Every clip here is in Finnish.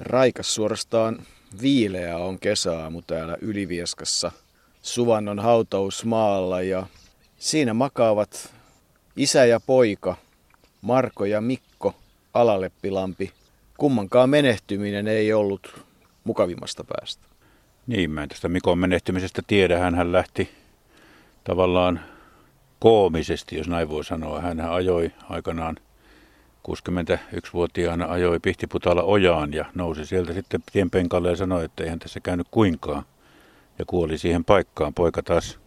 Raikas suorastaan viileä on kesäaamu täällä Ylivieskassa Suvannon hautausmaalla ja siinä makaavat isä ja poika, Marko ja Mikko Alaleppilampi. Kummankaan menehtyminen ei ollut mukavimmasta päästä. Niin, mä en tästä Mikon menehtymisestä tiedä. Hän lähti tavallaan koomisesti, jos näin voi sanoa. Hän ajoi aikanaan 61-vuotiaana ajoi Pihtiputalla ojaan ja nousi sieltä sitten tienpenkalle ja sanoi, että eihän tässä käynyt kuinkaan. Ja kuoli siihen paikkaan. Poika taas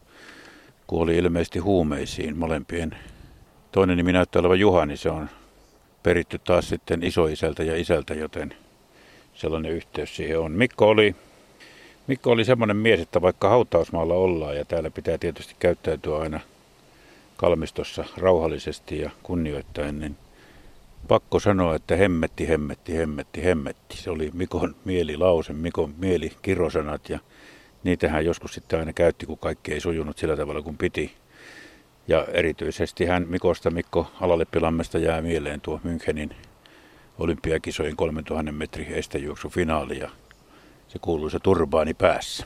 kuoli ilmeisesti huumeisiin molempien. Toinen nimi näyttää olevan Juhani, niin se on peritty taas sitten isoisältä ja isältä, joten sellainen yhteys siihen on. Mikko oli, Mikko oli semmoinen mies, että vaikka hautausmaalla ollaan ja täällä pitää tietysti käyttäytyä aina kalmistossa rauhallisesti ja kunnioittaen, niin pakko sanoa, että hemmetti, hemmetti, hemmetti, hemmetti. Se oli Mikon mielilause, Mikon mielikirosanat ja niitähän joskus sitten aina käytti, kun kaikki ei sujunut sillä tavalla kuin piti. Ja erityisesti hän Mikosta Mikko Alaleppilammesta jää mieleen tuo Münchenin olympiakisojen 3000 metri estejuoksufinaali ja se kuuluu se turbaani päässä.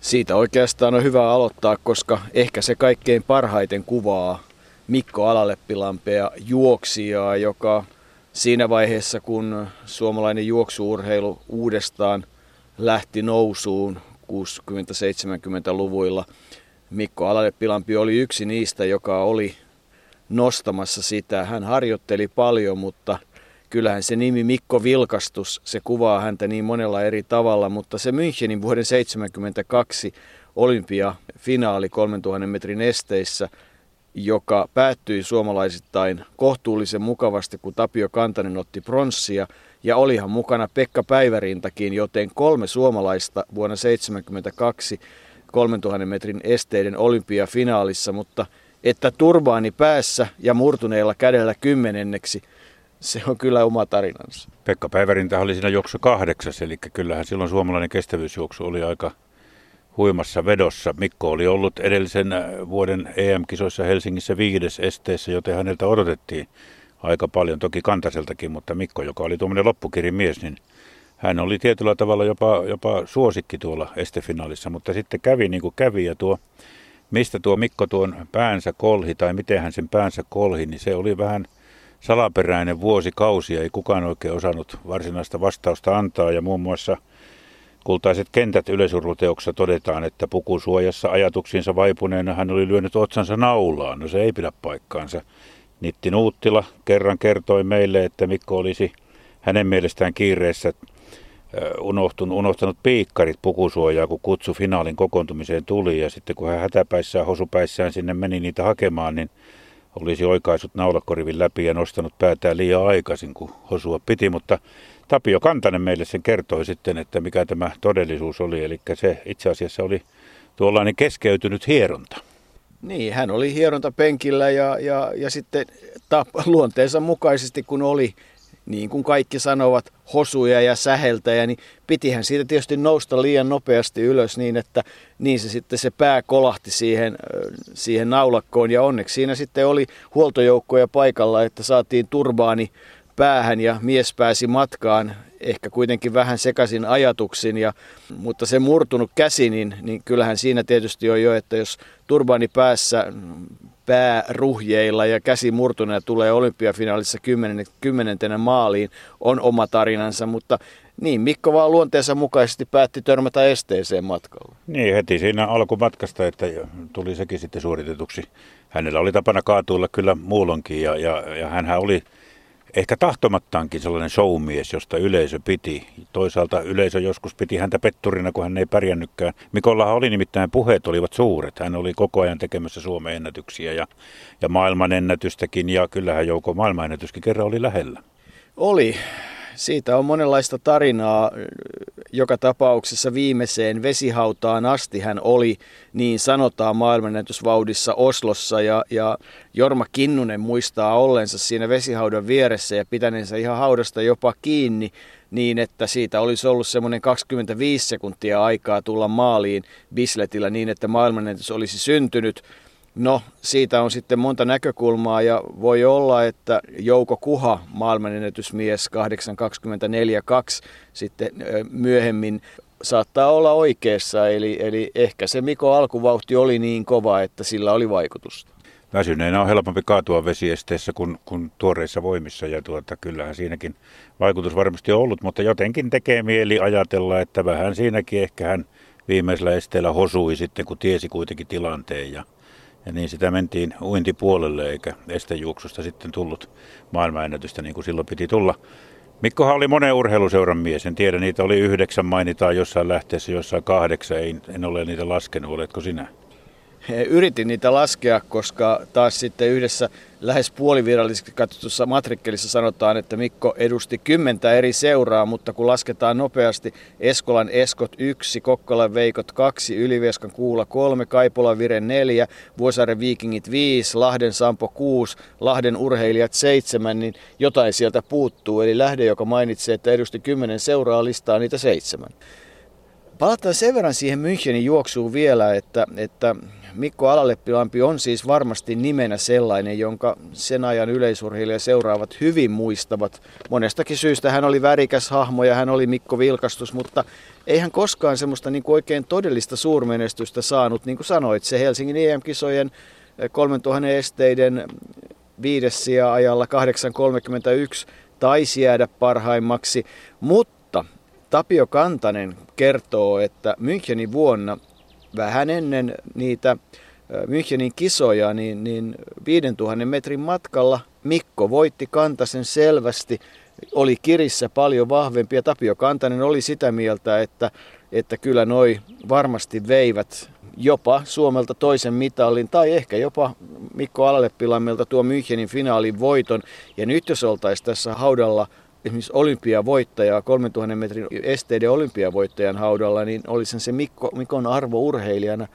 Siitä oikeastaan on hyvä aloittaa, koska ehkä se kaikkein parhaiten kuvaa Mikko Alaleppilampea juoksijaa, joka siinä vaiheessa, kun suomalainen juoksuurheilu uudestaan lähti nousuun 60-70-luvuilla, Mikko Alaleppilampi oli yksi niistä, joka oli nostamassa sitä. Hän harjoitteli paljon, mutta kyllähän se nimi Mikko Vilkastus, se kuvaa häntä niin monella eri tavalla, mutta se Münchenin vuoden 72 olympiafinaali 3000 metrin esteissä, joka päättyi suomalaisittain kohtuullisen mukavasti, kun Tapio Kantanen otti pronssia, ja olihan mukana Pekka Päivärintakin, joten kolme suomalaista vuonna 1972 3000 metrin esteiden olympiafinaalissa, mutta että turbaani päässä ja murtuneella kädellä kymmenenneksi, se on kyllä oma tarinansa. Pekka Päivärintä oli siinä juoksu kahdeksas, eli kyllähän silloin suomalainen kestävyysjuoksu oli aika huimassa vedossa. Mikko oli ollut edellisen vuoden EM-kisoissa Helsingissä viides esteessä, joten häneltä odotettiin aika paljon, toki kantaseltakin, mutta Mikko, joka oli tuommoinen loppukirimies, niin hän oli tietyllä tavalla jopa, jopa suosikki tuolla estefinaalissa, mutta sitten kävi niin kuin kävi ja tuo, mistä tuo Mikko tuon päänsä kolhi tai miten hän sen päänsä kolhi, niin se oli vähän salaperäinen vuosikausia, ei kukaan oikein osannut varsinaista vastausta antaa. Ja muun muassa Kultaiset kentät yleisurluteoksessa todetaan, että pukusuojassa ajatuksiinsa vaipuneena hän oli lyönyt otsansa naulaan. No se ei pidä paikkaansa. Nitti Nuuttila kerran kertoi meille, että Mikko olisi hänen mielestään kiireessä unohtunut, unohtanut piikkarit pukusuojaa, kun kutsu finaalin kokoontumiseen tuli. Ja sitten kun hän hätäpäissään, hosupäissään sinne meni niitä hakemaan, niin olisi oikaisut naulakorivin läpi ja nostanut päätään liian aikaisin, kun hosua piti. Mutta Tapio Kantanen meille sen kertoi sitten, että mikä tämä todellisuus oli. Eli se itse asiassa oli tuollainen keskeytynyt hieronta. Niin, hän oli hierontapenkillä ja, ja, ja sitten tap, luonteensa mukaisesti, kun oli niin kuin kaikki sanovat, hosuja ja säheltäjä, niin pitihän siitä tietysti nousta liian nopeasti ylös niin, että niin se sitten se pää kolahti siihen, siihen naulakkoon. Ja onneksi siinä sitten oli huoltojoukkoja paikalla, että saatiin turbaani päähän ja mies pääsi matkaan ehkä kuitenkin vähän sekaisin ajatuksin, ja, mutta se murtunut käsi, niin, niin kyllähän siinä tietysti on jo, että jos turbaani päässä pääruhjeilla ja käsi murtuneena tulee olympiafinaalissa kymmenen, kymmenentenä maaliin, on oma tarinansa, mutta niin, Mikko vaan luonteensa mukaisesti päätti törmätä esteeseen matkalla. Niin, heti siinä alkumatkasta, että tuli sekin sitten suoritetuksi. Hänellä oli tapana kaatuilla kyllä muulonkin ja, ja, ja hänhän oli ehkä tahtomattaankin sellainen showmies, josta yleisö piti. Toisaalta yleisö joskus piti häntä petturina, kun hän ei pärjännytkään. Mikollahan oli nimittäin puheet olivat suuret. Hän oli koko ajan tekemässä Suomen ennätyksiä ja, ja maailman ennätystäkin ja kyllähän Jouko maailman ennätyskin kerran oli lähellä. Oli siitä on monenlaista tarinaa. Joka tapauksessa viimeiseen vesihautaan asti hän oli, niin sanotaan maailmanennätysvauhdissa Oslossa. Ja, ja Jorma Kinnunen muistaa ollensa siinä vesihaudan vieressä ja pitäneensä ihan haudasta jopa kiinni niin, että siitä olisi ollut semmoinen 25 sekuntia aikaa tulla maaliin Bisletillä niin, että maailmanennätys olisi syntynyt. No, siitä on sitten monta näkökulmaa ja voi olla, että Jouko Kuha, maailmanennätysmies 8.24.2, sitten myöhemmin saattaa olla oikeassa. Eli, eli ehkä se Miko alkuvauhti oli niin kova, että sillä oli vaikutusta. Väsyneenä on helpompi kaatua vesiesteessä kuin, kuin tuoreissa voimissa ja tuota, kyllähän siinäkin vaikutus varmasti on ollut, mutta jotenkin tekee mieli ajatella, että vähän siinäkin ehkä hän viimeisellä esteellä hosui sitten, kun tiesi kuitenkin tilanteen ja ja niin sitä mentiin uintipuolelle eikä estejuoksusta sitten tullut maailmanennätystä niin kuin silloin piti tulla. Mikkohan oli monen urheiluseuran mies. En tiedä, niitä oli yhdeksän mainitaan jossain lähteessä, jossain kahdeksan. Ei, en ole niitä laskenut. Oletko sinä? Yritin niitä laskea, koska taas sitten yhdessä lähes puolivirallisesti katsotussa matrikkelissa sanotaan, että Mikko edusti kymmentä eri seuraa, mutta kun lasketaan nopeasti Eskolan Eskot 1, Kokkolan Veikot 2, Ylivieskan Kuula 3, Kaipolan Vire 4, Vuosaaren Viikingit 5, Lahden Sampo 6, Lahden Urheilijat 7, niin jotain sieltä puuttuu. Eli lähde, joka mainitsee, että edusti kymmenen seuraa, listaa niitä seitsemän. Palataan sen verran siihen Münchenin juoksuun vielä, että, että Mikko Alaleppilampi on siis varmasti nimenä sellainen, jonka sen ajan yleisurheilija seuraavat hyvin muistavat. Monestakin syystä hän oli värikäs hahmo ja hän oli Mikko Vilkastus, mutta ei hän koskaan semmoista niin kuin oikein todellista suurmenestystä saanut. Niin kuin sanoit, se Helsingin EM-kisojen 3000 esteiden viides ajalla 8.31 taisi jäädä parhaimmaksi, mutta Tapio Kantanen kertoo, että Münchenin vuonna vähän ennen niitä Münchenin kisoja, niin, niin 5000 metrin matkalla Mikko voitti Kantasen selvästi, oli kirissä paljon vahvempi ja Tapio Kantanen oli sitä mieltä, että, että kyllä noi varmasti veivät jopa Suomelta toisen mitallin tai ehkä jopa Mikko Alaleppilammelta tuo Münchenin finaalin voiton. Ja nyt jos oltaisiin tässä haudalla esimerkiksi olympiavoittajaa, 3000 metrin esteiden olympiavoittajan haudalla, niin olisi se Mikko, Mikon arvo urheilijana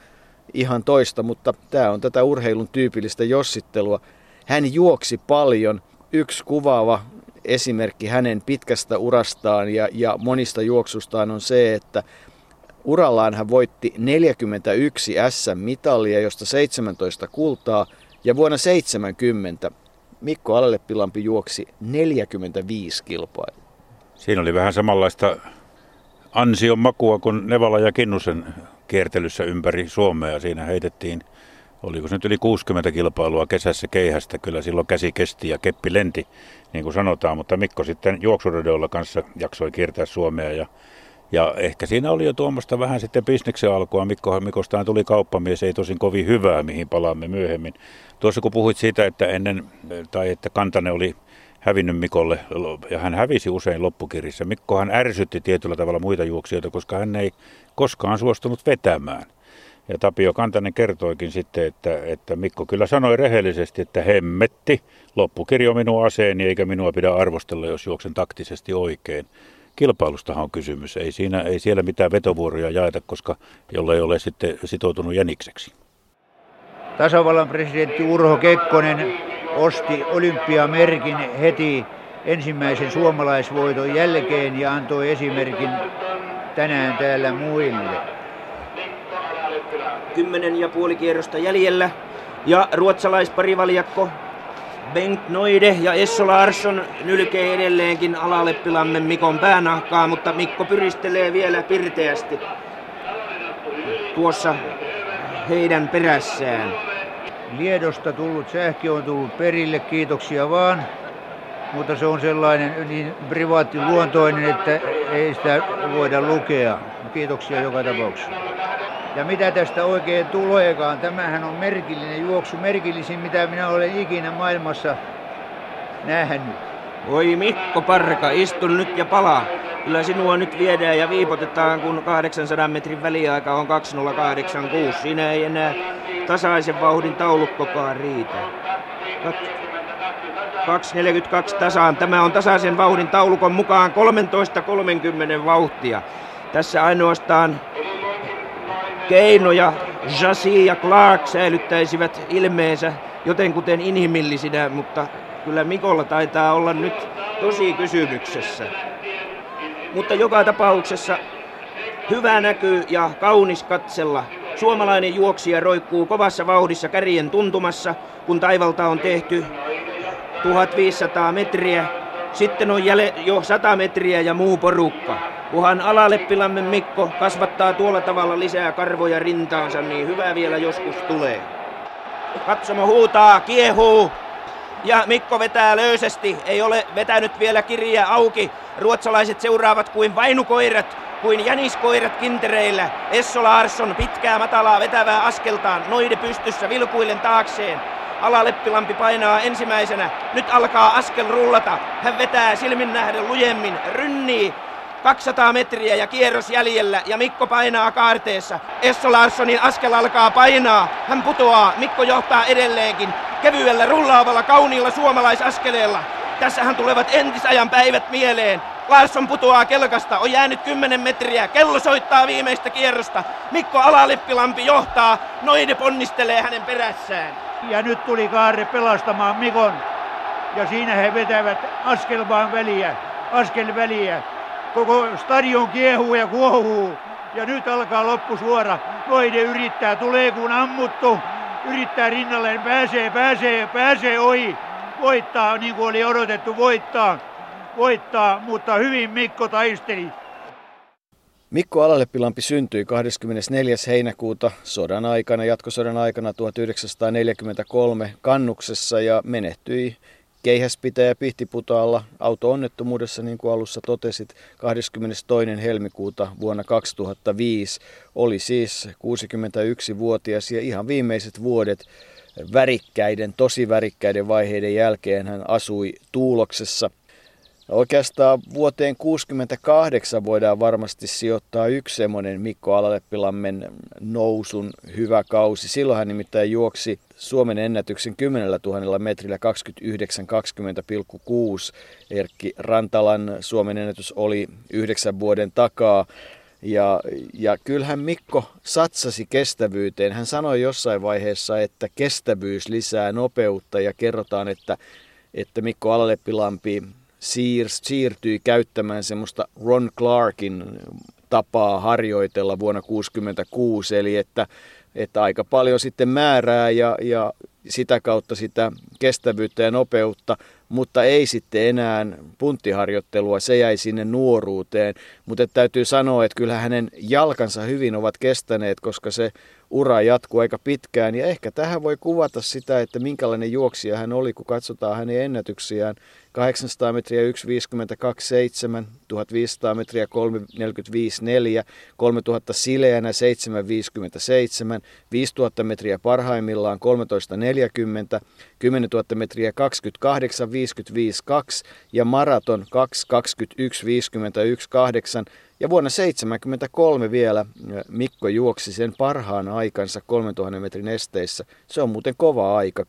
ihan toista, mutta tämä on tätä urheilun tyypillistä jossittelua. Hän juoksi paljon. Yksi kuvaava esimerkki hänen pitkästä urastaan ja, ja monista juoksustaan on se, että urallaan hän voitti 41 SM-mitalia, josta 17 kultaa, ja vuonna 70 Mikko Alaleppilampi juoksi 45 kilpailua. Siinä oli vähän samanlaista ansion makua kuin Nevala ja Kinnusen kiertelyssä ympäri Suomea. Siinä heitettiin, oliko se nyt yli 60 kilpailua kesässä keihästä. Kyllä silloin käsi kesti ja keppi lenti, niin kuin sanotaan. Mutta Mikko sitten juoksuradoilla kanssa jaksoi kiertää Suomea ja ja ehkä siinä oli jo tuommoista vähän sitten bisneksen alkua. Mikko, Mikostaan tuli kauppamies, ei tosin kovin hyvää, mihin palaamme myöhemmin. Tuossa kun puhuit siitä, että ennen, tai että Kantane oli hävinnyt Mikolle, ja hän hävisi usein loppukirjassa. Mikkohan ärsytti tietyllä tavalla muita juoksijoita, koska hän ei koskaan suostunut vetämään. Ja Tapio Kantanen kertoikin sitten, että, että Mikko kyllä sanoi rehellisesti, että hemmetti, loppukirjo minun aseeni eikä minua pidä arvostella, jos juoksen taktisesti oikein kilpailustahan on kysymys. Ei, siinä, ei siellä mitään vetovuoroja jaeta, koska jolla ei ole sitten sitoutunut jänikseksi. Tasavallan presidentti Urho Kekkonen osti olympiamerkin heti ensimmäisen suomalaisvoiton jälkeen ja antoi esimerkin tänään täällä muille. Kymmenen ja puoli kierrosta jäljellä ja ruotsalaisparivaljakko Bengt Noide ja Esso Larsson nylkee edelleenkin Alaleppilamme Mikon päänahkaa, mutta Mikko pyristelee vielä pirteästi tuossa heidän perässään. Liedosta tullut sähkö on tullut perille, kiitoksia vaan. Mutta se on sellainen niin privaattiluontoinen, että ei sitä voida lukea. Kiitoksia joka tapauksessa. Ja mitä tästä oikein tuleekaan, tämähän on merkillinen juoksu, merkillisin mitä minä olen ikinä maailmassa nähnyt. Voi Mikko Parka, istu nyt ja palaa. Kyllä sinua nyt viedään ja viipotetaan, kun 800 metrin väliaika on 2086. Siinä ei enää tasaisen vauhdin taulukkokaan riitä. 2.42 tasaan. Tämä on tasaisen vauhdin taulukon mukaan 13.30 vauhtia. Tässä ainoastaan Keino ja Jasi ja Clark säilyttäisivät ilmeensä jotenkuten inhimillisinä, mutta kyllä Mikolla taitaa olla nyt tosi kysymyksessä. Mutta joka tapauksessa hyvä näky ja kaunis katsella Suomalainen juoksija roikkuu kovassa vauhdissa kärjen tuntumassa, kun taivalta on tehty 1500 metriä. Sitten on jäle, jo 100 metriä ja muu porukka. Kunhan Alaleppilammen Mikko kasvattaa tuolla tavalla lisää karvoja rintaansa, niin hyvä vielä joskus tulee. Katsomo huutaa, kiehuu. Ja Mikko vetää löysästi, ei ole vetänyt vielä kirjaa auki. Ruotsalaiset seuraavat kuin vainukoirat, kuin jäniskoirat kintereillä. Esso Larsson pitkää matalaa vetävää askeltaan, noide pystyssä vilkuillen taakseen. Alaleppilampi painaa ensimmäisenä. Nyt alkaa askel rullata. Hän vetää silmin nähden lujemmin, rynnii. 200 metriä ja kierros jäljellä ja Mikko painaa kaarteessa. Esso Larssonin askel alkaa painaa. Hän putoaa. Mikko johtaa edelleenkin kevyellä rullaavalla kauniilla suomalaisaskeleella. Tässähän tulevat entisajan päivät mieleen. Larsson putoaa kelkasta, on jäänyt 10 metriä, kello soittaa viimeistä kierrosta. Mikko Alaleppilampi johtaa, Noide ponnistelee hänen perässään. Ja nyt tuli Kaarre pelastamaan Mikon. Ja siinä he vetävät askel vaan väliä, askel väliä. Koko stadion kiehuu ja kuohuu. Ja nyt alkaa loppusuora. Noide yrittää, tulee kun ammuttu. Yrittää rinnalleen, pääsee, pääsee, pääsee ohi. Voittaa, niin kuin oli odotettu, voittaa. Voittaa, mutta hyvin Mikko taisteli. Mikko Alaleppilampi syntyi 24. heinäkuuta sodan aikana, jatkosodan aikana 1943 Kannuksessa ja menehtyi keihäspitäjä Pihtiputaalla auto-onnettomuudessa, niin kuin alussa totesit, 22. helmikuuta vuonna 2005. Oli siis 61-vuotias ja ihan viimeiset vuodet värikkäiden, tosi värikkäiden vaiheiden jälkeen hän asui Tuuloksessa. Oikeastaan vuoteen 68 voidaan varmasti sijoittaa yksi semmoinen Mikko Alaleppilammen nousun hyvä kausi. Silloin hän nimittäin juoksi Suomen ennätyksen 10 000 metrillä 29,6. Erkki Rantalan Suomen ennätys oli yhdeksän vuoden takaa. Ja, ja kyllähän Mikko satsasi kestävyyteen. Hän sanoi jossain vaiheessa, että kestävyys lisää nopeutta ja kerrotaan, että, että Mikko Alaleppilampi siir, siirtyi käyttämään semmoista Ron Clarkin tapaa harjoitella vuonna 1966, eli että, että aika paljon sitten määrää ja, ja sitä kautta sitä kestävyyttä ja nopeutta, mutta ei sitten enää punttiharjoittelua, se jäi sinne nuoruuteen. Mutta täytyy sanoa, että kyllä hänen jalkansa hyvin ovat kestäneet, koska se ura jatkuu aika pitkään. Ja ehkä tähän voi kuvata sitä, että minkälainen juoksija hän oli, kun katsotaan hänen ennätyksiään. 800 metriä 1.52.7, 1500 metriä 3.45.4, 3000 sileänä 7.57, 5000 metriä parhaimmillaan 13.40, 10 000 metriä 28.55.2 ja maraton 2.21.51.8 ja vuonna 1973 vielä Mikko juoksi sen parhaan aikansa 3000 metrin esteissä. Se on muuten kova aika, 8.25.33.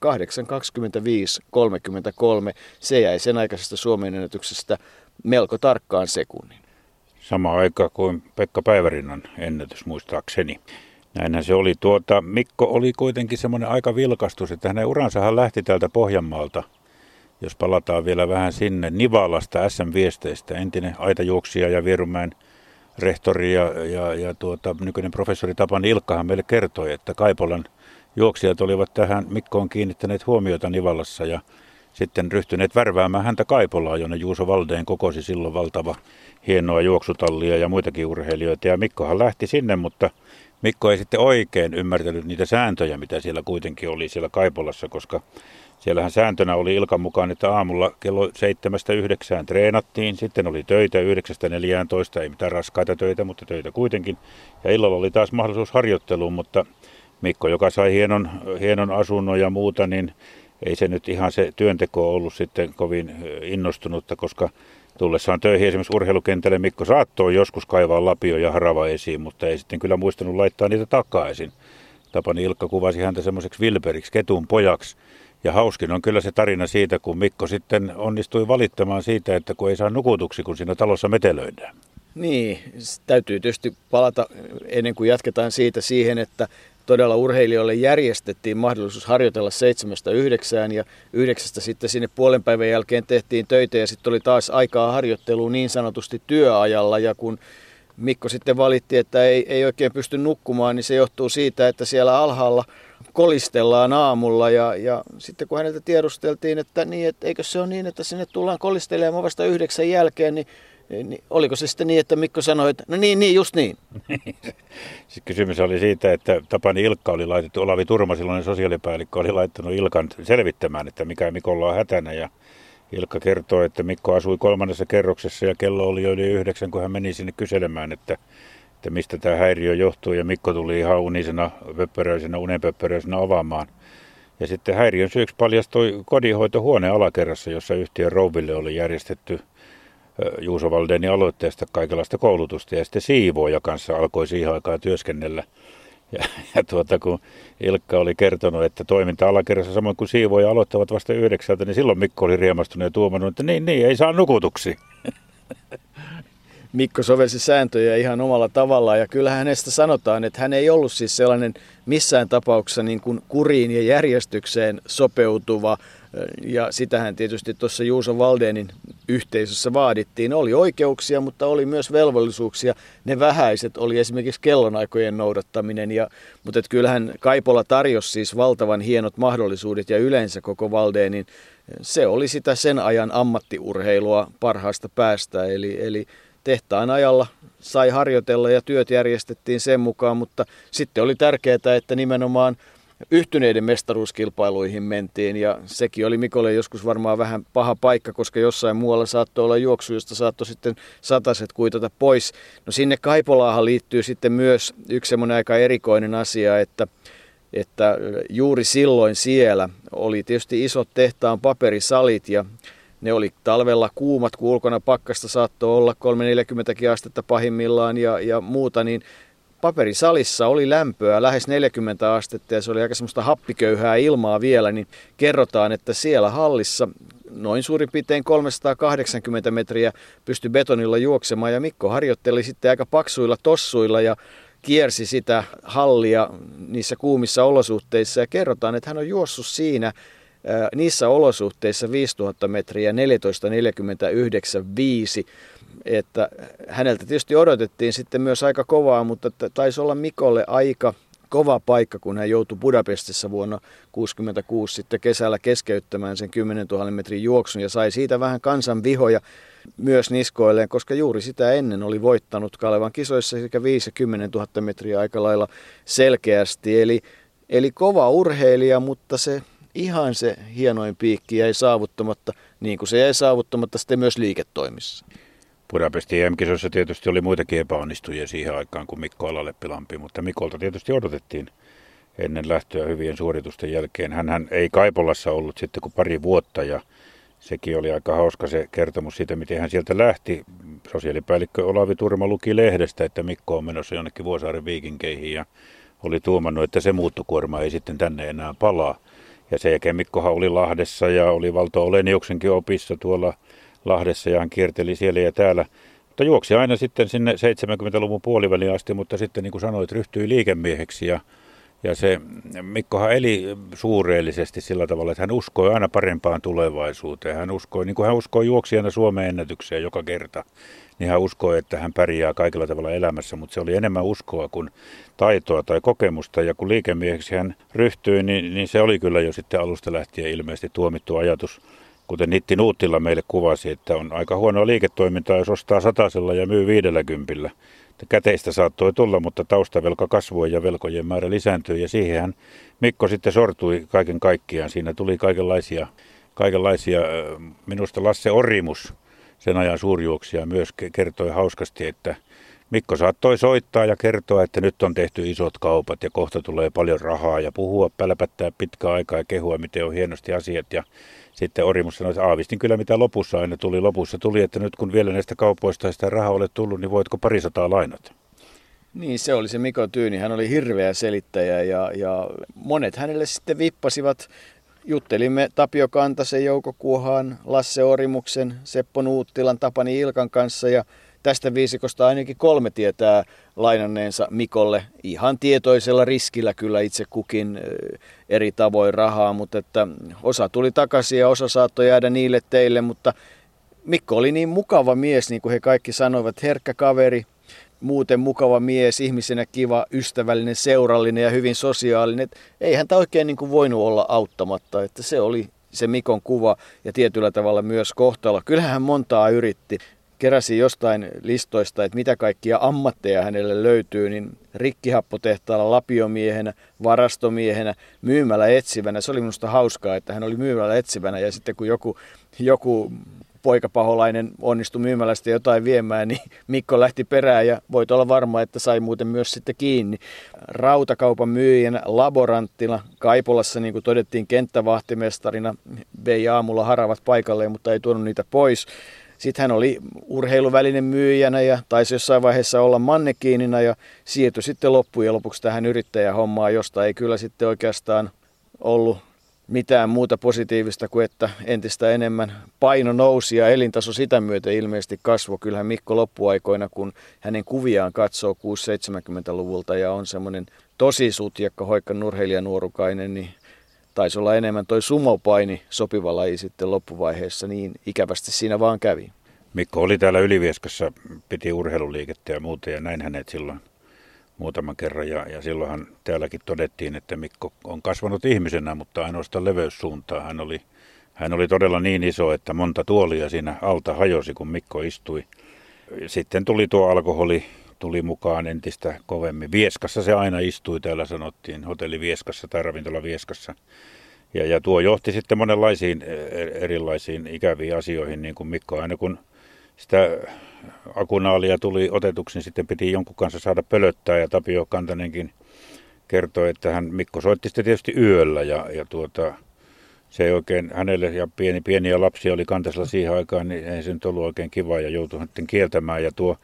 Se jäi sen aikaisesta Suomen ennätyksestä melko tarkkaan sekunnin. Sama aika kuin Pekka Päivärinnan ennätys muistaakseni. Näinhän se oli. Tuota, Mikko oli kuitenkin semmoinen aika vilkastus, että hänen uransahan lähti täältä Pohjanmaalta – jos palataan vielä vähän sinne, Nivalasta SM-viesteistä, entinen aitajuoksija ja Vierumäen rehtori ja, ja, ja tuota, nykyinen professori Tapani Ilkkahan meille kertoi, että Kaipolan juoksijat olivat tähän Mikkoon kiinnittäneet huomiota Nivalassa ja sitten ryhtyneet värväämään häntä Kaipolaa, jonne Juuso Valdeen kokosi silloin valtava hienoa juoksutallia ja muitakin urheilijoita. Ja Mikkohan lähti sinne, mutta Mikko ei sitten oikein ymmärtänyt niitä sääntöjä, mitä siellä kuitenkin oli siellä Kaipolassa, koska Siellähän sääntönä oli Ilkan mukaan, että aamulla kello 7-9 treenattiin, sitten oli töitä 9-14, ei mitään raskaita töitä, mutta töitä kuitenkin. Ja illalla oli taas mahdollisuus harjoitteluun, mutta Mikko, joka sai hienon, hienon asunnon ja muuta, niin ei se nyt ihan se työnteko ollut sitten kovin innostunutta, koska tullessaan töihin esimerkiksi urheilukentälle Mikko saattoi joskus kaivaa lapio ja harava esiin, mutta ei sitten kyllä muistanut laittaa niitä takaisin. Tapani Ilkka kuvasi häntä semmoiseksi vilperiksi, ketun pojaksi, ja hauskin on kyllä se tarina siitä, kun Mikko sitten onnistui valittamaan siitä, että kun ei saa nukutuksi, kun siinä talossa metelöidään. Niin, täytyy tietysti palata ennen kuin jatketaan siitä siihen, että todella urheilijoille järjestettiin mahdollisuus harjoitella seitsemästä yhdeksään ja yhdeksästä sitten sinne puolen päivän jälkeen tehtiin töitä ja sitten oli taas aikaa harjoitteluun niin sanotusti työajalla. Ja kun Mikko sitten valitti, että ei, ei oikein pysty nukkumaan, niin se johtuu siitä, että siellä alhaalla kolistellaan aamulla. Ja, ja sitten kun häneltä tiedusteltiin, että, niin, että eikö se ole niin, että sinne tullaan kolistelemaan vasta yhdeksän jälkeen, niin niin oliko se sitten niin, että Mikko sanoi, että no niin, niin, just niin. Sitten kysymys oli siitä, että Tapani Ilkka oli laitettu, Olavi Turma, silloin sosiaalipäällikkö, oli laittanut Ilkan selvittämään, että mikä Mikolla on hätänä. Ja Ilkka kertoi, että Mikko asui kolmannessa kerroksessa ja kello oli jo yli yhdeksän, kun hän meni sinne kyselemään, että, että mistä tämä häiriö johtuu. Ja Mikko tuli ihan unisena, pöppöröisenä, unenpöppöröisenä avaamaan. Ja sitten häiriön syyksi paljastui kodinhoitohuone alakerrassa, jossa yhtiön rouville oli järjestetty Juuso Valdenin aloitteesta kaikenlaista koulutusta ja sitten siivooja kanssa alkoi siihen aikaan työskennellä. Ja, ja tuota, kun Ilkka oli kertonut, että toiminta alakerrassa samoin kuin siivoja aloittavat vasta yhdeksältä, niin silloin Mikko oli riemastunut ja tuomannut, että niin, niin, ei saa nukutuksi. Mikko sovelsi sääntöjä ihan omalla tavallaan ja kyllä hänestä sanotaan, että hän ei ollut siis sellainen missään tapauksessa niin kuin kuriin ja järjestykseen sopeutuva ja sitähän tietysti tuossa Juuso Valdenin yhteisössä vaadittiin. Oli oikeuksia, mutta oli myös velvollisuuksia. Ne vähäiset oli esimerkiksi kellonaikojen noudattaminen. Ja, mutta et kyllähän Kaipola tarjosi siis valtavan hienot mahdollisuudet ja yleensä koko Valdenin se oli sitä sen ajan ammattiurheilua parhaasta päästä. Eli, eli tehtaan ajalla sai harjoitella ja työt järjestettiin sen mukaan, mutta sitten oli tärkeää, että nimenomaan yhtyneiden mestaruuskilpailuihin mentiin ja sekin oli Mikolle joskus varmaan vähän paha paikka, koska jossain muualla saattoi olla juoksu, josta saattoi sitten sataset kuitata pois. No sinne Kaipolaahan liittyy sitten myös yksi semmoinen aika erikoinen asia, että että juuri silloin siellä oli tietysti isot tehtaan paperisalit ja ne oli talvella kuumat, kun ulkona pakkasta saattoi olla 340 astetta pahimmillaan ja, ja muuta, niin paperisalissa oli lämpöä lähes 40 astetta ja se oli aika semmoista happiköyhää ilmaa vielä, niin kerrotaan, että siellä hallissa noin suurin piirtein 380 metriä pystyi betonilla juoksemaan ja Mikko harjoitteli sitten aika paksuilla tossuilla ja kiersi sitä hallia niissä kuumissa olosuhteissa ja kerrotaan, että hän on juossut siinä niissä olosuhteissa 5000 metriä 14.49.5 että häneltä tietysti odotettiin sitten myös aika kovaa, mutta taisi olla Mikolle aika kova paikka, kun hän joutui Budapestissa vuonna 1966 sitten kesällä keskeyttämään sen 10 000 metrin juoksun ja sai siitä vähän kansan vihoja myös niskoilleen, koska juuri sitä ennen oli voittanut Kalevan kisoissa sekä 5 ja 10 000 metriä aika lailla selkeästi. Eli, eli kova urheilija, mutta se ihan se hienoin piikki jäi saavuttamatta, niin kuin se jäi saavuttamatta sitten myös liiketoimissa. Budapestin EM-kisoissa tietysti oli muitakin epäonnistujia siihen aikaan kuin Mikko Alaleppilampi, mutta Mikolta tietysti odotettiin ennen lähtöä hyvien suoritusten jälkeen. Hän ei Kaipolassa ollut sitten kuin pari vuotta ja sekin oli aika hauska se kertomus siitä, miten hän sieltä lähti. Sosiaalipäällikkö Olavi Turma luki lehdestä, että Mikko on menossa jonnekin Vuosaaren viikinkeihin ja oli tuumannut, että se muuttokuorma ei sitten tänne enää palaa. Ja sen jälkeen Mikkohan oli Lahdessa ja oli Valto Oleniuksenkin opissa tuolla Lahdessa ja hän kierteli siellä ja täällä. Mutta juoksi aina sitten sinne 70-luvun puoliväliin asti, mutta sitten niin kuin sanoit, ryhtyi liikemieheksi ja, ja se Mikkohan eli suureellisesti sillä tavalla, että hän uskoi aina parempaan tulevaisuuteen. Hän uskoi, niin kuin hän uskoi juoksijana Suomen ennätykseen joka kerta, niin hän uskoi, että hän pärjää kaikilla tavalla elämässä, mutta se oli enemmän uskoa kuin taitoa tai kokemusta. Ja kun liikemieheksi hän ryhtyi, niin, niin se oli kyllä jo sitten alusta lähtien ilmeisesti tuomittu ajatus kuten Nitti Nuuttila meille kuvasi, että on aika huonoa liiketoimintaa, jos ostaa satasella ja myy viidellä kympillä. Käteistä saattoi tulla, mutta taustavelka kasvoi ja velkojen määrä lisääntyi ja siihen Mikko sitten sortui kaiken kaikkiaan. Siinä tuli kaikenlaisia, kaikenlaisia minusta Lasse Orimus, sen ajan suurjuoksia, myös kertoi hauskasti, että Mikko saattoi soittaa ja kertoa, että nyt on tehty isot kaupat ja kohta tulee paljon rahaa ja puhua, pälpättää pitkää aikaa ja kehua, miten on hienosti asiat. Ja sitten Orimus sanoi, että aavistin kyllä mitä lopussa aina tuli. Lopussa tuli, että nyt kun vielä näistä kaupoista sitä rahaa ole tullut, niin voitko parisataa lainata? Niin, se oli se Mikko Tyyni. Hän oli hirveä selittäjä ja, ja monet hänelle sitten vippasivat. Juttelimme Tapio Kantasen, Jouko Kuohan, Lasse Orimuksen, Seppo Nuuttilan, Tapani Ilkan kanssa ja tästä viisikosta ainakin kolme tietää lainanneensa Mikolle ihan tietoisella riskillä kyllä itse kukin eri tavoin rahaa, mutta että osa tuli takaisin ja osa saattoi jäädä niille teille, mutta Mikko oli niin mukava mies, niin kuin he kaikki sanoivat, herkkä kaveri, muuten mukava mies, ihmisenä kiva, ystävällinen, seurallinen ja hyvin sosiaalinen. Et ei häntä oikein niin kuin voinut olla auttamatta, että se oli se Mikon kuva ja tietyllä tavalla myös kohtalo. Kyllähän hän montaa yritti. Keräsi jostain listoista, että mitä kaikkia ammatteja hänelle löytyy, niin rikkihappotehtaalla lapiomiehenä, varastomiehenä, myymällä etsivänä. Se oli minusta hauskaa, että hän oli myymällä etsivänä ja sitten kun joku, joku poikapaholainen onnistui myymälästä jotain viemään, niin Mikko lähti perään ja voit olla varma, että sai muuten myös sitten kiinni. Rautakaupan myyjänä, laboranttina, Kaipolassa, niin kuin todettiin, kenttävahtimestarina, vei aamulla haravat paikalleen, mutta ei tuonut niitä pois. Sitten hän oli urheiluvälinen myyjänä ja taisi jossain vaiheessa olla mannekiinina ja siirtyi sitten loppujen lopuksi tähän yrittäjähommaan, josta ei kyllä sitten oikeastaan ollut mitään muuta positiivista kuin että entistä enemmän paino nousi ja elintaso sitä myötä ilmeisesti kasvoi. Kyllähän Mikko loppuaikoina, kun hänen kuviaan katsoo 6-70-luvulta ja on semmoinen tosi sutjakka hoikka nurheilijanuorukainen, niin taisi olla enemmän toi sumopaini sopiva laji sitten loppuvaiheessa, niin ikävästi siinä vaan kävi. Mikko oli täällä Ylivieskassa, piti urheiluliikettä ja muuta ja näin hänet silloin muutaman kerran ja, ja silloinhan täälläkin todettiin, että Mikko on kasvanut ihmisenä, mutta ainoastaan leveyssuuntaan. Hän oli, hän oli todella niin iso, että monta tuolia siinä alta hajosi, kun Mikko istui. Sitten tuli tuo alkoholi, tuli mukaan entistä kovemmin. Vieskassa se aina istui, täällä sanottiin, hotelli Vieskassa tai ravintola Vieskassa. Ja, ja tuo johti sitten monenlaisiin e, erilaisiin ikäviin asioihin, niin kuin Mikko. Aina kun sitä akunaalia tuli otetuksi, niin sitten piti jonkun kanssa saada pölöttää. Ja Tapio Kantanenkin kertoi, että hän Mikko soitti sitten tietysti yöllä. Ja, ja tuota, se ei oikein hänelle ja pieni, pieniä lapsia oli kantasella siihen aikaan, niin ei se nyt ollut oikein kiva. Ja joutui sitten kieltämään. Ja tuo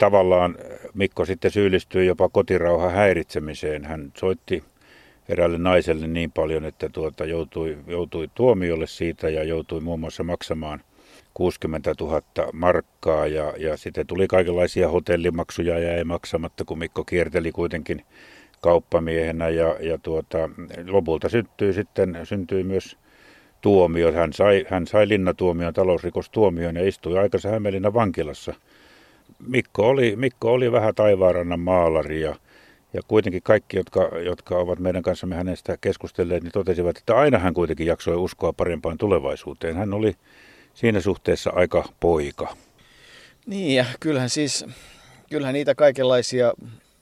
tavallaan Mikko sitten syyllistyi jopa kotirauhan häiritsemiseen. Hän soitti eräälle naiselle niin paljon, että tuota, joutui, joutui tuomiolle siitä ja joutui muun muassa maksamaan 60 000 markkaa ja, ja sitten tuli kaikenlaisia hotellimaksuja ja ei maksamatta, kun Mikko kierteli kuitenkin kauppamiehenä ja, ja tuota, lopulta syntyi sitten syntyi myös tuomio. Hän sai, hän sai linnatuomion, talousrikostuomion ja istui aikansa Hämeenlinnan vankilassa. Mikko oli, Mikko oli vähän taivaarannan maalari ja, ja kuitenkin kaikki, jotka, jotka ovat meidän kanssamme hänestä keskustelleet, niin totesivat, että aina hän kuitenkin jaksoi uskoa parempaan tulevaisuuteen. Hän oli siinä suhteessa aika poika. Niin ja kyllähän siis, kyllähän niitä kaikenlaisia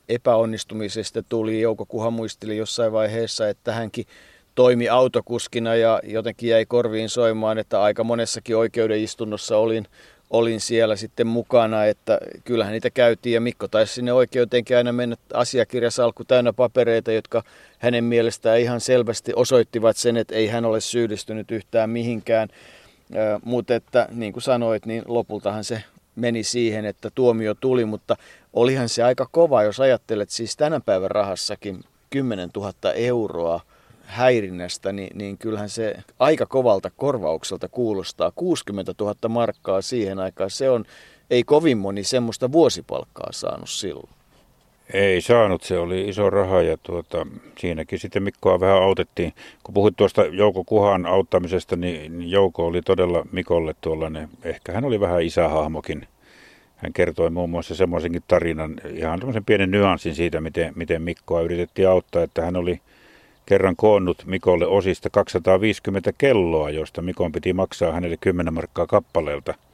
epäonnistumisesta tuli. Jouko Kuha muisteli jossain vaiheessa, että hänkin toimi autokuskina ja jotenkin jäi korviin soimaan, että aika monessakin oikeudenistunnossa olin, olin siellä sitten mukana, että kyllähän niitä käytiin ja Mikko taisi sinne oikeuteenkin aina mennä asiakirjasalkku täynnä papereita, jotka hänen mielestään ihan selvästi osoittivat sen, että ei hän ole syyllistynyt yhtään mihinkään. Mutta että niin kuin sanoit, niin lopultahan se meni siihen, että tuomio tuli, mutta olihan se aika kova, jos ajattelet siis tänä päivän rahassakin 10 000 euroa häirinnästä, niin, niin kyllähän se aika kovalta korvaukselta kuulostaa. 60 000 markkaa siihen aikaan, se on, ei kovin moni semmoista vuosipalkkaa saanut silloin. Ei saanut, se oli iso raha ja tuota, siinäkin sitten Mikkoa vähän autettiin. Kun puhuit tuosta Jouko Kuhan auttamisesta, niin, niin Jouko oli todella Mikolle tuollainen, ehkä hän oli vähän isähahmokin. Hän kertoi muun muassa semmoisenkin tarinan, ihan tämmöisen pienen nyanssin siitä, miten, miten Mikkoa yritettiin auttaa, että hän oli kerran koonnut Mikolle osista 250 kelloa, josta Mikon piti maksaa hänelle 10 markkaa kappaleelta –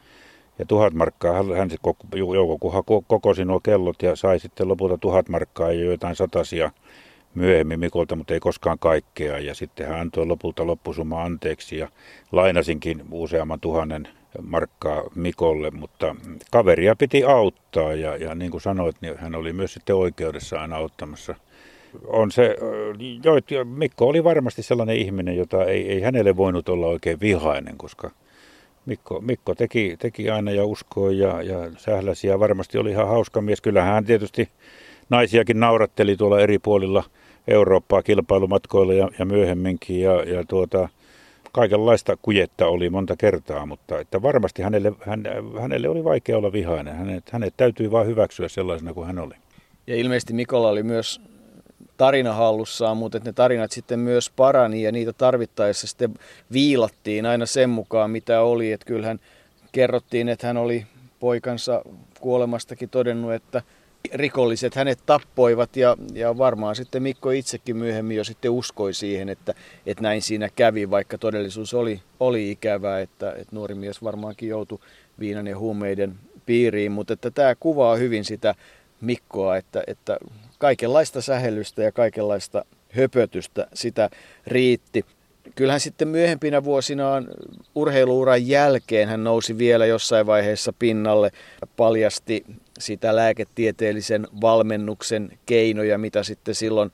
ja tuhat markkaa hän se Jouko Kuha kokosi nuo kellot ja sai sitten lopulta tuhat markkaa ja jotain satasia myöhemmin Mikolta, mutta ei koskaan kaikkea. Ja sitten hän antoi lopulta loppusumma anteeksi ja lainasinkin useamman tuhannen markkaa Mikolle, mutta kaveria piti auttaa ja, ja niin kuin sanoit, niin hän oli myös sitten oikeudessa aina auttamassa. On se, jo, Mikko oli varmasti sellainen ihminen, jota ei, ei hänelle voinut olla oikein vihainen, koska – Mikko, Mikko teki, teki aina ja uskoi ja, ja sähläsi ja varmasti oli ihan hauska mies. Kyllähän hän tietysti naisiakin nauratteli tuolla eri puolilla Eurooppaa kilpailumatkoilla ja, ja myöhemminkin ja, ja tuota, kaikenlaista kujetta oli monta kertaa, mutta että varmasti hänelle, hän, hänelle oli vaikea olla vihainen. Hänet, hänet täytyy vain hyväksyä sellaisena kuin hän oli. Ja ilmeisesti Mikolla oli myös tarina hallussaan, mutta ne tarinat sitten myös parani ja niitä tarvittaessa sitten viilattiin aina sen mukaan, mitä oli. Että kyllähän kerrottiin, että hän oli poikansa kuolemastakin todennut, että rikolliset hänet tappoivat ja, ja varmaan sitten Mikko itsekin myöhemmin jo sitten uskoi siihen, että, että näin siinä kävi, vaikka todellisuus oli, oli ikävää, että, että nuori mies varmaankin joutui viinan ja huumeiden piiriin, mutta että tämä kuvaa hyvin sitä Mikkoa, että, että kaikenlaista sähellystä ja kaikenlaista höpötystä sitä riitti. Kyllähän sitten myöhempinä vuosinaan urheiluuran jälkeen hän nousi vielä jossain vaiheessa pinnalle, paljasti sitä lääketieteellisen valmennuksen keinoja, mitä sitten silloin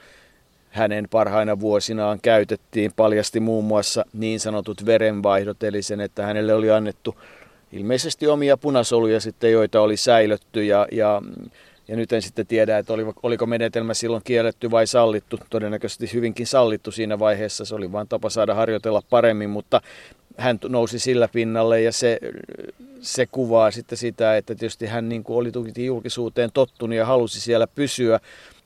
hänen parhaina vuosinaan käytettiin. Paljasti muun muassa niin sanotut verenvaihdot, eli sen, että hänelle oli annettu ilmeisesti omia punasoluja sitten, joita oli säilötty ja, ja ja nyt en sitten tiedä, että oliko menetelmä silloin kielletty vai sallittu. Todennäköisesti hyvinkin sallittu siinä vaiheessa. Se oli vain tapa saada harjoitella paremmin, mutta hän nousi sillä pinnalle ja se, se kuvaa sitten sitä, että tietysti hän niin kuin oli julkisuuteen tottunut ja halusi siellä pysyä.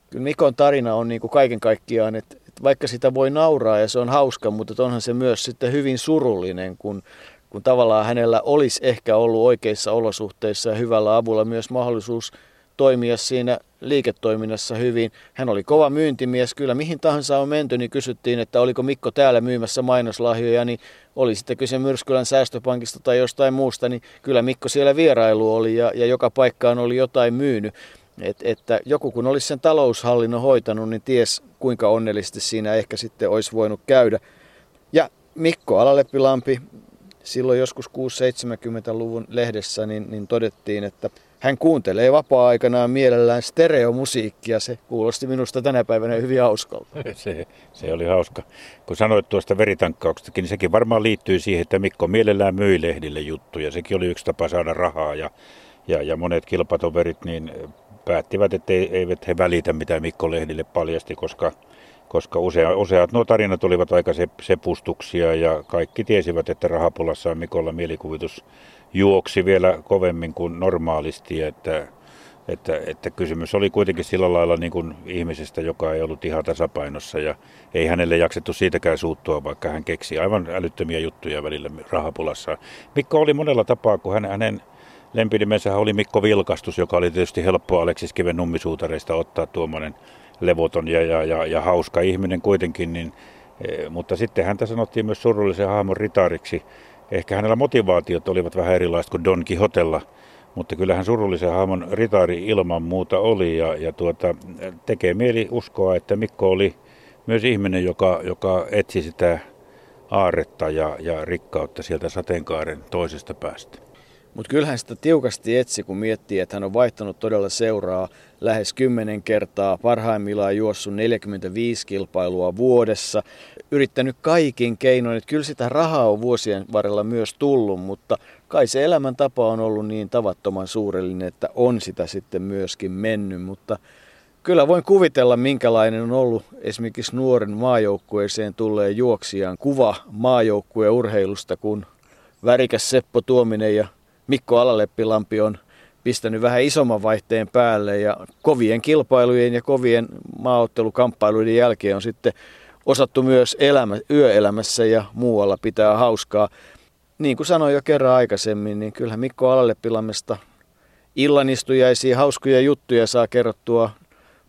Kyllä Mikon tarina on niin kuin kaiken kaikkiaan, että, että vaikka sitä voi nauraa ja se on hauska, mutta onhan se myös sitten hyvin surullinen, kun, kun tavallaan hänellä olisi ehkä ollut oikeissa olosuhteissa ja hyvällä avulla myös mahdollisuus toimia siinä liiketoiminnassa hyvin. Hän oli kova myyntimies, kyllä mihin tahansa on menty, niin kysyttiin, että oliko Mikko täällä myymässä mainoslahjoja, niin oli sitten kyse Myrskylän säästöpankista tai jostain muusta, niin kyllä Mikko siellä vierailu oli ja, ja joka paikkaan oli jotain myynyt. Et, että joku kun olisi sen taloushallinnon hoitanut, niin ties kuinka onnellisesti siinä ehkä sitten olisi voinut käydä. Ja Mikko Alaleppilampi, silloin joskus 6-70-luvun lehdessä, niin, niin todettiin, että hän kuuntelee vapaa-aikanaan mielellään stereomusiikkia. Se kuulosti minusta tänä päivänä hyvin hauskalta. Se, se oli hauska. Kun sanoit tuosta veritankkauksestakin, niin sekin varmaan liittyy siihen, että Mikko mielellään myi lehdille juttuja. Sekin oli yksi tapa saada rahaa ja, ja, ja monet kilpatoverit niin päättivät, että eivät he välitä mitä Mikko lehdille paljasti, koska koska usea, useat nuo tarinat olivat aika sepustuksia ja kaikki tiesivät, että rahapulassa on Mikolla mielikuvitus juoksi vielä kovemmin kuin normaalisti, että, että, että kysymys oli kuitenkin sillä lailla niin kuin ihmisestä, joka ei ollut ihan tasapainossa ja ei hänelle jaksettu siitäkään suuttua, vaikka hän keksi aivan älyttömiä juttuja välillä rahapulassa. Mikko oli monella tapaa, kun hän, hänen lempinimensä oli Mikko Vilkastus, joka oli tietysti helppo Aleksis Kiven nummisuutareista ottaa tuommoinen levoton ja, ja, ja, ja hauska ihminen kuitenkin, niin, e, mutta sitten häntä sanottiin myös surullisen hahmon ritariksi. Ehkä hänellä motivaatiot olivat vähän erilaiset kuin Don Quixotella, mutta kyllähän surullisen hahmon ritari ilman muuta oli ja, ja tuota, tekee mieli uskoa, että Mikko oli myös ihminen, joka, joka etsi sitä aaretta ja, ja rikkautta sieltä sateenkaaren toisesta päästä. Mutta kyllähän sitä tiukasti etsi, kun miettii, että hän on vaihtanut todella seuraa lähes 10 kertaa, parhaimmillaan juossut 45 kilpailua vuodessa, yrittänyt kaikin keinoin, että kyllä sitä rahaa on vuosien varrella myös tullut, mutta kai se elämäntapa on ollut niin tavattoman suurellinen, että on sitä sitten myöskin mennyt, mutta Kyllä voin kuvitella, minkälainen on ollut esimerkiksi nuoren maajoukkueeseen tulleen juoksijan kuva maajoukkueen urheilusta, kun värikäs Seppo Tuominen ja Mikko Alaleppilampi on pistänyt vähän isomman vaihteen päälle ja kovien kilpailujen ja kovien maaottelukamppailuiden jälkeen on sitten osattu myös elämä, yöelämässä ja muualla pitää hauskaa. Niin kuin sanoin jo kerran aikaisemmin, niin kyllähän Mikko Alaleppilammesta illanistujaisia hauskoja juttuja saa kerrottua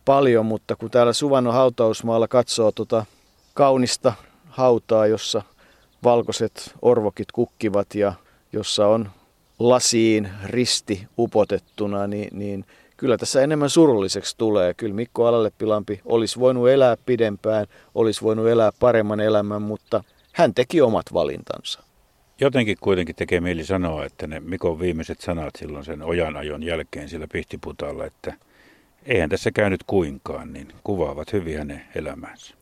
paljon, mutta kun täällä Suvannon hautausmaalla katsoo tuota kaunista hautaa, jossa valkoiset orvokit kukkivat ja jossa on lasiin risti upotettuna, niin, niin kyllä tässä enemmän surulliseksi tulee. Kyllä Mikko Alalleppilampi olisi voinut elää pidempään, olisi voinut elää paremman elämän, mutta hän teki omat valintansa. Jotenkin kuitenkin tekee mieli sanoa, että ne Mikon viimeiset sanat silloin sen ojanajon jälkeen sillä pihtiputaalla, että eihän tässä käynyt kuinkaan, niin kuvaavat hyvin hänen elämänsä.